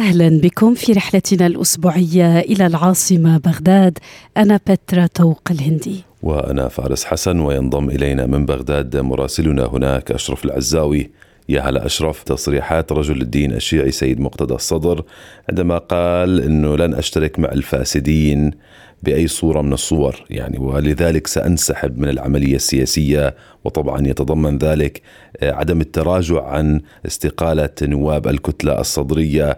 أهلا بكم في رحلتنا الأسبوعية إلى العاصمة بغداد. أنا بترا توق الهندي. وأنا فارس حسن وينضم إلينا من بغداد مراسلنا هناك أشرف العزاوي. يا هلا أشرف تصريحات رجل الدين الشيعي سيد مقتدى الصدر عندما قال إنه لن أشترك مع الفاسدين بأي صورة من الصور. يعني ولذلك سأنسحب من العملية السياسية وطبعا يتضمن ذلك عدم التراجع عن استقالة نواب الكتلة الصدرية آه،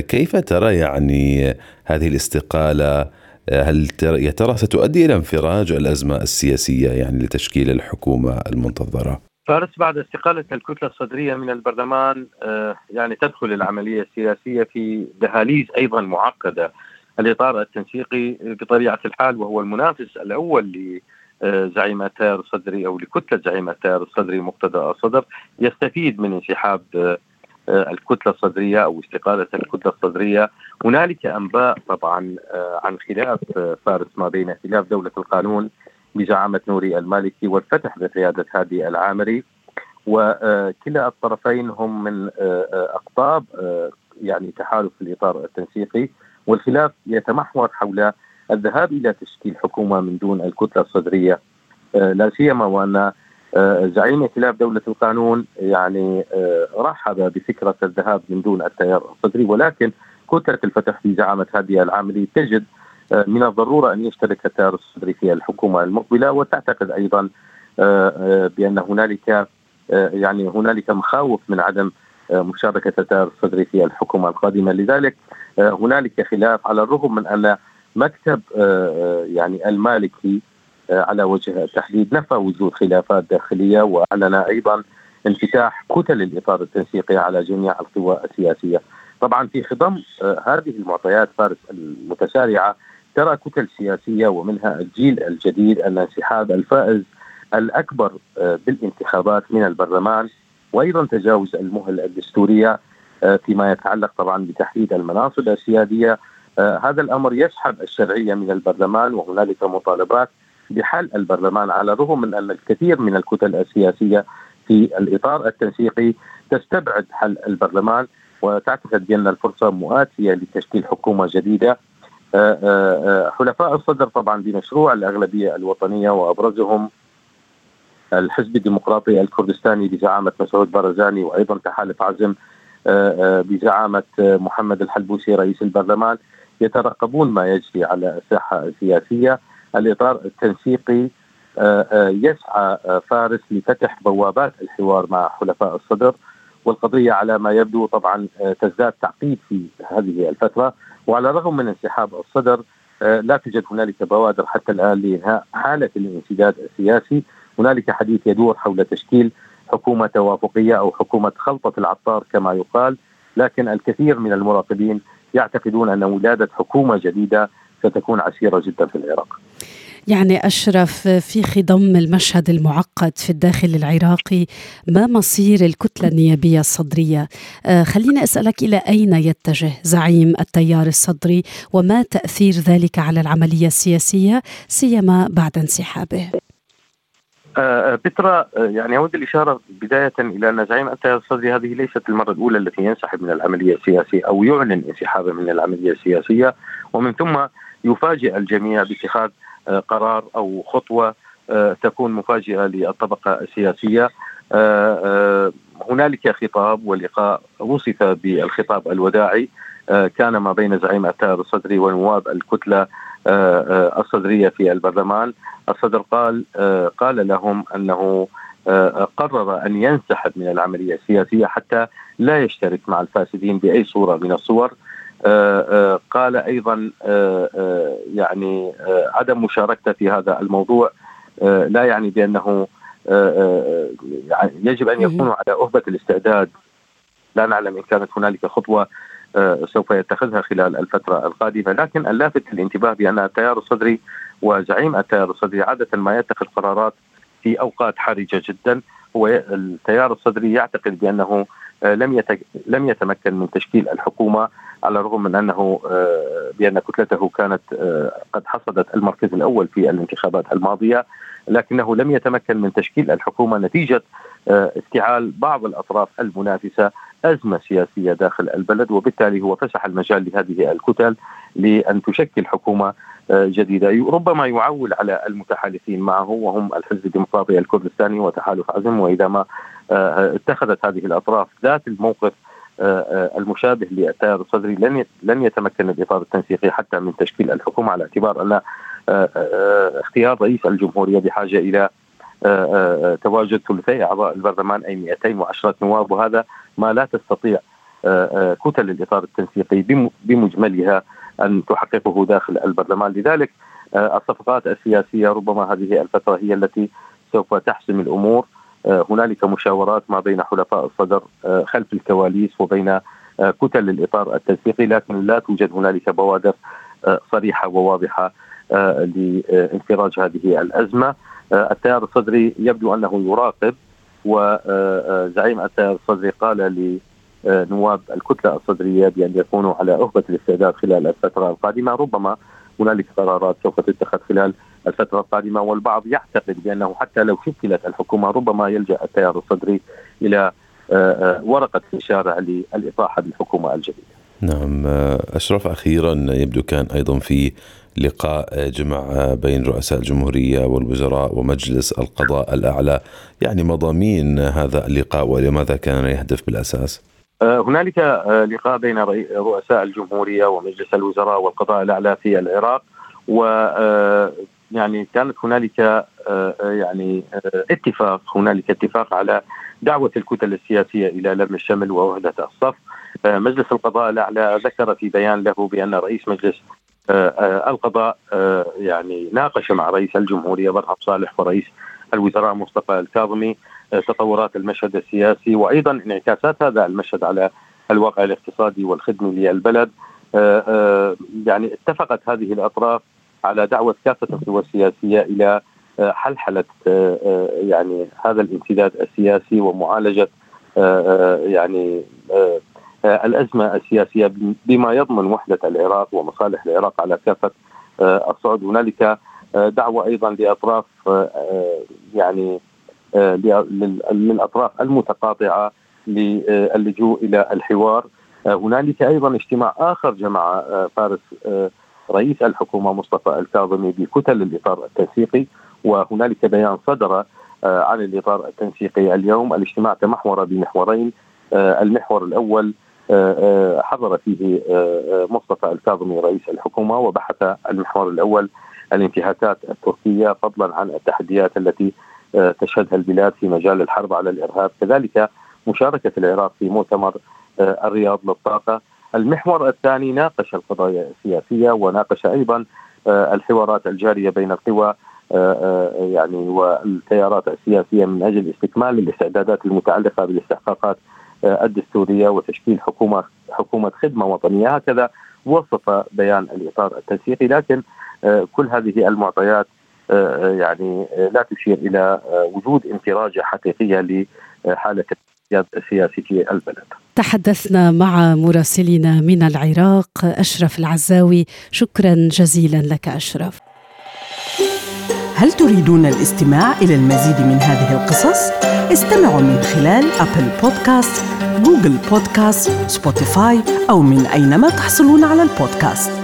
كيف ترى يعني هذه الاستقالة آه، هل يا ترى ستؤدي إلى انفراج الأزمة السياسية يعني لتشكيل الحكومة المنتظرة؟ فارس بعد استقالة الكتلة الصدرية من البرلمان آه، يعني تدخل العملية السياسية في دهاليز أيضا معقدة الإطار التنسيقي بطبيعة الحال وهو المنافس الأول لزعيم التيار الصدري أو لكتلة زعيم التيار الصدري مقتدى الصدر يستفيد من انسحاب آه، الكتلة الصدرية أو استقالة الكتلة الصدرية. هنالك أنباء طبعا آه، عن خلاف آه، فارس ما بين خلاف دولة القانون بزعامه نوري المالكي والفتح بقيادة هادي العامري. وكلا الطرفين هم من أقطاب يعني تحالف الإطار التنسيقي. والخلاف يتمحور حول الذهاب إلى تشكيل حكومة من دون الكتلة الصدرية. لا سيما وأن آه، زعيم ائتلاف دولة القانون يعني آه، رحب بفكرة الذهاب من دون التيار الصدري ولكن كتلة الفتح في زعامة هذه العاملي تجد آه، من الضرورة أن يشترك التيار الصدري في الحكومة المقبلة وتعتقد أيضا بأن هنالك يعني هنالك مخاوف من عدم مشاركة التيار الصدري في الحكومة القادمة. لذلك هنالك خلاف على الرغم من أن مكتب يعني المالكي آه، على وجه التحديد نفى وجود خلافات داخليه وأعلن أيضا انفتاح كتل الاطار التنسيقي على جميع القوى السياسية. طبعا في خضم آه، هذه المعطيات فارس المتسارعه ترى كتل سياسية ومنها الجيل الجديد ان انسحاب الفائز الأكبر آه، بالانتخابات من البرلمان وأيضا تجاوز المهل الدستورية فيما يتعلق طبعا بتحديد المناصب السيادية هذا الأمر يسحب الشرعية من البرلمان وهنالك مطالبات بحل البرلمان على الرغم من أن الكثير من الكتل السياسية في الإطار التنسيقي تستبعد حل البرلمان وتعتقد بأن الفرصة مؤاتية لتشكيل حكومة جديدة. آه، آه، آه، حلفاء الصدر طبعا بمشروع الأغلبية الوطنية وأبرزهم الحزب الديمقراطي الكردستاني بزعامة مسعود برزاني وأيضا تحالف عزم بزعامة محمد الحلبوسي رئيس البرلمان. يترقبون ما يجري على الساحة السياسية. الإطار التنسيقي آه، آه، يسعى آه، فارس لفتح بوابات الحوار مع حلفاء الصدر والقضية على ما يبدو طبعا تزداد تعقيد في هذه الفترة وعلى الرغم من انسحاب الصدر لا توجد هنالك بوادر حتى الآن لإنهاء حالة الانسداد السياسي هنالك حديث يدور حول تشكيل حكومة توافقية أو حكومة خلطة العطار كما يقال لكن الكثير من المراقبين يعتقدون أن ولادة حكومة جديدة ستكون عسيرة جدا في العراق. يعني أشرف في خضم المشهد المعقد في الداخل العراقي ما مصير الكتلة النيابية الصدرية؟ آه خليني أسألك إلى أين يتجه زعيم التيار الصدري وما تأثير ذلك على العملية السياسية سيما بعد انسحابه؟ آه بترا آه، يعني أود الإشارة بداية إلى أن زعيم التيار الصدري هذه ليست المرة الأولى التي ينسحب من العملية السياسية أو يعلن انسحابه من العملية السياسية ومن ثم يفاجئ الجميع باتخاذ آه، قرار أو خطوة آه، تكون مفاجئة للطبقة السياسية. آه، هنالك خطاب ولقاء وصف بالخطاب الوداعي. كان ما بين زعيم التيار الصدري ونواب الكتلة الصدرية في البرلمان. الصدر قال قال لهم أنه قرر أن ينسحب من العملية السياسية حتى لا يشترك مع الفاسدين بأي صورة من الصور. قال أيضا آه، يعني عدم مشاركته في هذا الموضوع لا يعني بأنه يعني يجب أن يكونوا على أهبة الاستعداد. لا نعلم إن كانت هنالك خطوة سوف يتخذها خلال الفترة القادمة لكن اللافت للانتباه بأن التيار الصدري وزعيم التيار الصدري عادة ما يتخذ قرارات في أوقات حرجة جدا. هو التيار الصدري يعتقد بأنه لم لم يتمكن من تشكيل الحكومة على الرغم من أنه بأن كتلته كانت قد حصدت المركز الأول في الانتخابات الماضية لكنه لم يتمكن من تشكيل الحكومة نتيجة افتعال بعض الأطراف المنافسة أزمة سياسية داخل البلد وبالتالي هو فسح المجال لهذه الكتل. لأن تشكل حكومة آه، جديدة. ربما يعول على المتحالفين معه وهم الحزب الديمقراطي الكردستاني وتحالف عزم وإذا ما آه، اتخذت هذه الأطراف ذات الموقف آه، المشابه للتيار الصدري لن لن يتمكن الإطار التنسيقي حتى من تشكيل الحكومة على اعتبار أن اختيار رئيس الجمهورية بحاجة إلى تواجد ثلثي أعضاء البرلمان أي 210 نواب وهذا ما لا تستطيع كتل الاطار التنسيقي بمجملها أن تحققه داخل البرلمان. لذلك الصفقات السياسية ربما هذه الفترة هي التي سوف تحسم الأمور. هنالك مشاورات ما بين حلفاء الصدر خلف الكواليس وبين كتل الاطار التنسيقي لكن لا توجد هنالك بوادر صريحة وواضحة لانفراج هذه الأزمة. التيار الصدري يبدو أنه يراقب وزعيم التيار الصدري قال لنواب الكتلة الصدرية بأن يكونوا على اهبه الاستعداد خلال الفترة القادمة ربما هنالك قرارات سوف تتخذ خلال الفترة القادمة والبعض يعتقد بأنه حتى لو شكلت الحكومة ربما يلجأ التيار الصدري إلى ورقة إشارة للإطاحة بالحكومة الجديدة. نعم أشرف أخيرا يبدو كان أيضا في لقاء جمع بين رؤساء الجمهورية والوزراء ومجلس القضاء الأعلى يعني مضامين هذا اللقاء ولماذا كان يهدف بالأساس؟ هنالك لقاء بين رؤساء الجمهورية ومجلس الوزراء والقضاء الأعلى في العراق و يعني كانت هنالك يعني اتفاق هنالك اتفاق على دعوة الكتل السياسية إلى لم الشمل ووحده الصف. مجلس القضاء الأعلى ذكر في بيان له بأن رئيس مجلس القضاء يعني ناقش مع رئيس الجمهورية برهم صالح ورئيس الوزراء مصطفى الكاظمي. تطورات المشهد السياسي وأيضا انعكاسات هذا المشهد على الواقع الاقتصادي والخدمي للبلد. يعني اتفقت هذه الأطراف على دعوة كافة القوى السياسية إلى حلحلة يعني هذا الامتداد السياسي ومعالجة يعني الأزمة السياسية بما يضمن وحدة العراق ومصالح العراق على كافة الصعود. هنالك دعوة أيضا لأطراف يعني للأطراف المتقاطعة للجوء إلى الحوار. هنالك أيضا اجتماع آخر جمع فارس رئيس الحكومة مصطفى الكاظمي بكتل الإطار التنسيقي وهنالك بيان صدر عن الإطار التنسيقي اليوم. الاجتماع تمحور بمحورين المحور الأول حضر فيه مصطفى الكاظمي رئيس الحكومة وبحث المحور الأول الانتهاكات التركية فضلا عن التحديات التي تشهدها البلاد في مجال الحرب على الإرهاب. كذلك مشاركة العراق في مؤتمر الرياض للطاقة. المحور الثاني ناقش القضايا السياسية وناقش أيضا الحوارات الجارية بين القوى يعني والتيارات السياسية من أجل استكمال الاستعدادات المتعلقة بالاستحقاقات الدستورية وتشكيل حكومة حكومة خدمة وطنية. هكذا وصف بيان الإطار التنسيقي. لكن كل هذه المعطيات يعني لا تشير إلى وجود انفراجة حقيقية لحالة السياسي في البلد. تحدثنا مع مراسلنا من العراق أشرف العزاوي شكرا جزيلا لك أشرف. هل تريدون الاستماع إلى المزيد من هذه القصص؟ استمعوا من خلال Apple Podcast، Google Podcast، Spotify أو من أينما تحصلون على البودكاست.